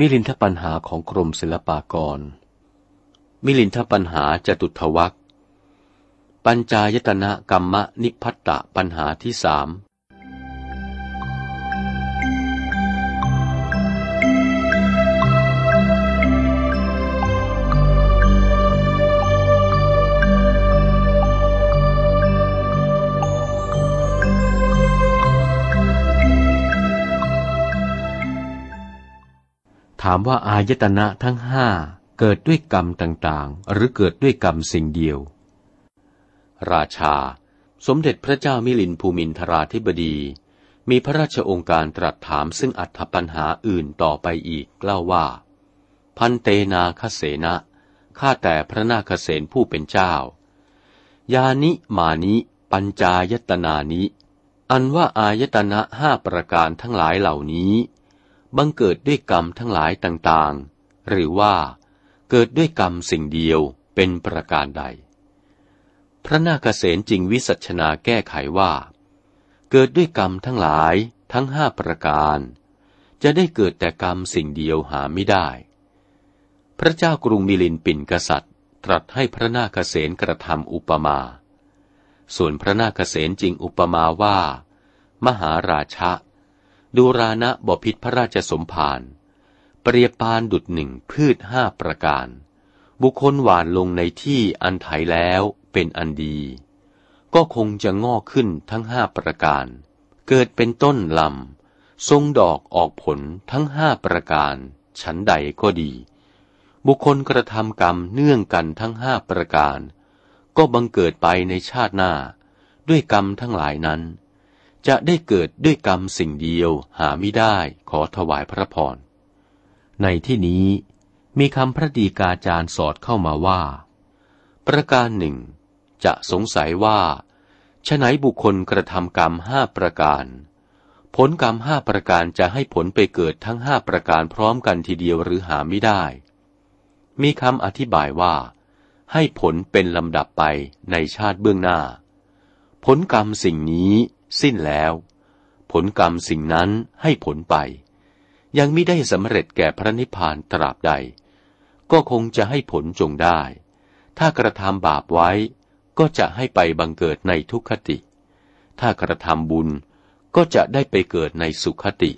มิลินทปัญหาของกรมศิลปากร มิลินทปัญหาจตุทวักปัญจายตนะกรรมนิพัตตะปัญหาที่สาม ถามว่าอายตนะทั้งห้าเกิดด้วยกรรมต่างๆ หรือเกิดด้วยกรรมสิ่งเดียว ราชา สมเด็จพระเจ้ามิลินภูมินทราธิบดี มีพระราชองค์การตรัสถามซึ่งอัถปัญหาอื่นต่อไปอีกเล่าว่า พันเตนาคเสนะข้าแต่พระนาคเสนผู้เป็นเจ้า ยานิมานิ ปัญจายตนานิ อันว่าอายตนะห้าประการทั้งหลายเหล่านี้ บังเกิดด้วยกรรมทั้งหลายต่างๆ หรือว่าเกิดด้วยกรรมสิ่งเดียวเป็นประการใด พระนาคเษนจริงวิสัชนาแก้ไขว่า เกิดด้วยกรรมทั้งหลายทั้งห้าประการ จะได้เกิดแต่กรรมสิ่งเดียวหาไม่ได้ พระเจ้ากรุงมิลินปินกษัตริย์ ตรัสให้พระนาคเษนกระทำอุปมา ส่วนพระนาคเษนจริงอุปมาว่า มหาราชะ ดูรานะบพิษพระราชสมภารเปรียบปานดุดหนึ่งพืชห้าประการ บุคคลหวานลงในที่อันไถแล้วเป็นอันดี ก็คงจะงอกขึ้นทั้งห้าประการ เกิดเป็นต้นลำทรงดอกออกผลทั้งห้าประการ ฉันใดก็ดี บุคคลกระทำกรรมเนื่องกันทั้งห้าประการ ก็บังเกิดไปในชาติหน้า ด้วยกรรมทั้งหลายนั้น จะได้เกิดด้วยกรรมสิ่งเดียวหาไม่ได้ขอถวายพระพร ในที่นี้มีคำพระดีกาจารย์สอดเข้ามาว่า ประการหนึ่ง จะสงสัยว่าฉไหนบุคคลกระทำกรรมห้าประการ ผลกรรมห้าประการจะให้ผลไปเกิดทั้งห้าประการพร้อมกันทีเดียวหรือหาไม่ได้ มีคำอธิบายว่า ให้ผลเป็นลำดับไปในชาติเบื้องหน้า ผลกรรมสิ่งนี้ สิ้นแล้ว ผลกรรมสิ่งนั้นให้ผลไป ยังไม่ได้สำเร็จแก่พระนิพพานตราบใด ก็คงจะให้ผลจงได้ ถ้ากระทำบาปไว้ก็จะให้ไปบังเกิดในทุกขติ ถ้ากระทำบุญก็จะได้ไปเกิดในสุขติ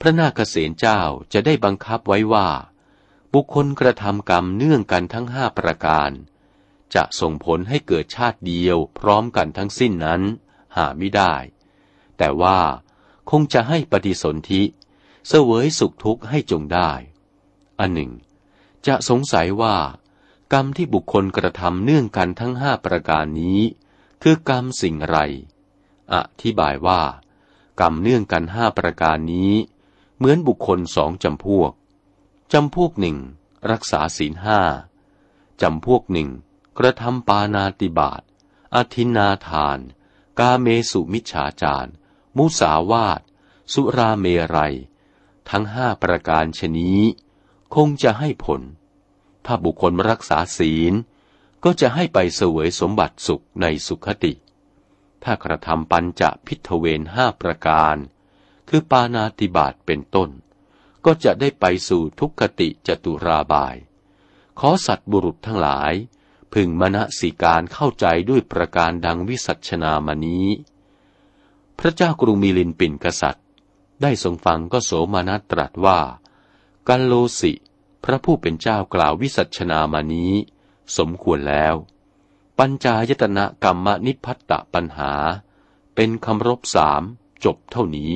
พระนาคเษนเจ้าจะได้บังคับไว้ว่า บุคคลกระทำกรรมเนื่องกันทั้งห้าประการ จะส่งผลให้เกิดชาติเดียวพร้อมกันทั้งสิ้นนั้น หาไม่ได้ แต่ว่าคงจะให้ปฏิสนธิเสวยสุขทุกข์ให้จงได้ อันหนึ่ง จะสงสัยว่า กรรมที่บุคคลกระทำเนื่องกันทั้งห้าประการนี้ คือกรรมสิ่งไรอธิบายว่า กรรมเนื่องกันห้าประการนี้ เหมือนบุคคลสองจำพวกจำพวกหนึ่ง รักษาศีลห้าจำพวกหนึ่ง กระทำปานาติบาตอธินาทาน กาเมสุมิจฉาจาร มุสาวาทสุราเมรัย ทั้งห้าประการชนี้ คงจะให้ผล ถ้าบุคคลรักษาศีล ก็จะให้ไปเสวยสมบัติสุขในสุขติ ถ้ากระทำปัญจะพิทเวนห้าประการ คือปานาติบาตเป็นต้น ก็จะได้ไปสู่ทุกขติจตุราบาย ขอสัตว์บุรุษทั้งหลาย พึงมณสิการเข้าใจด้วยประการดังวิสัชนามานี้ พระเจ้ากรุงมิลินปินกษัตริย์ ได้ทรงฟังก็โสมานัตรัสว่ากัลโลสิ พระผู้เป็นเจ้ากล่าววิสัชนามานี้ สมควรแล้ว ปัญจายตนะกรรมนิพัตตปัญหา เป็นคำรบสามจบเท่านี้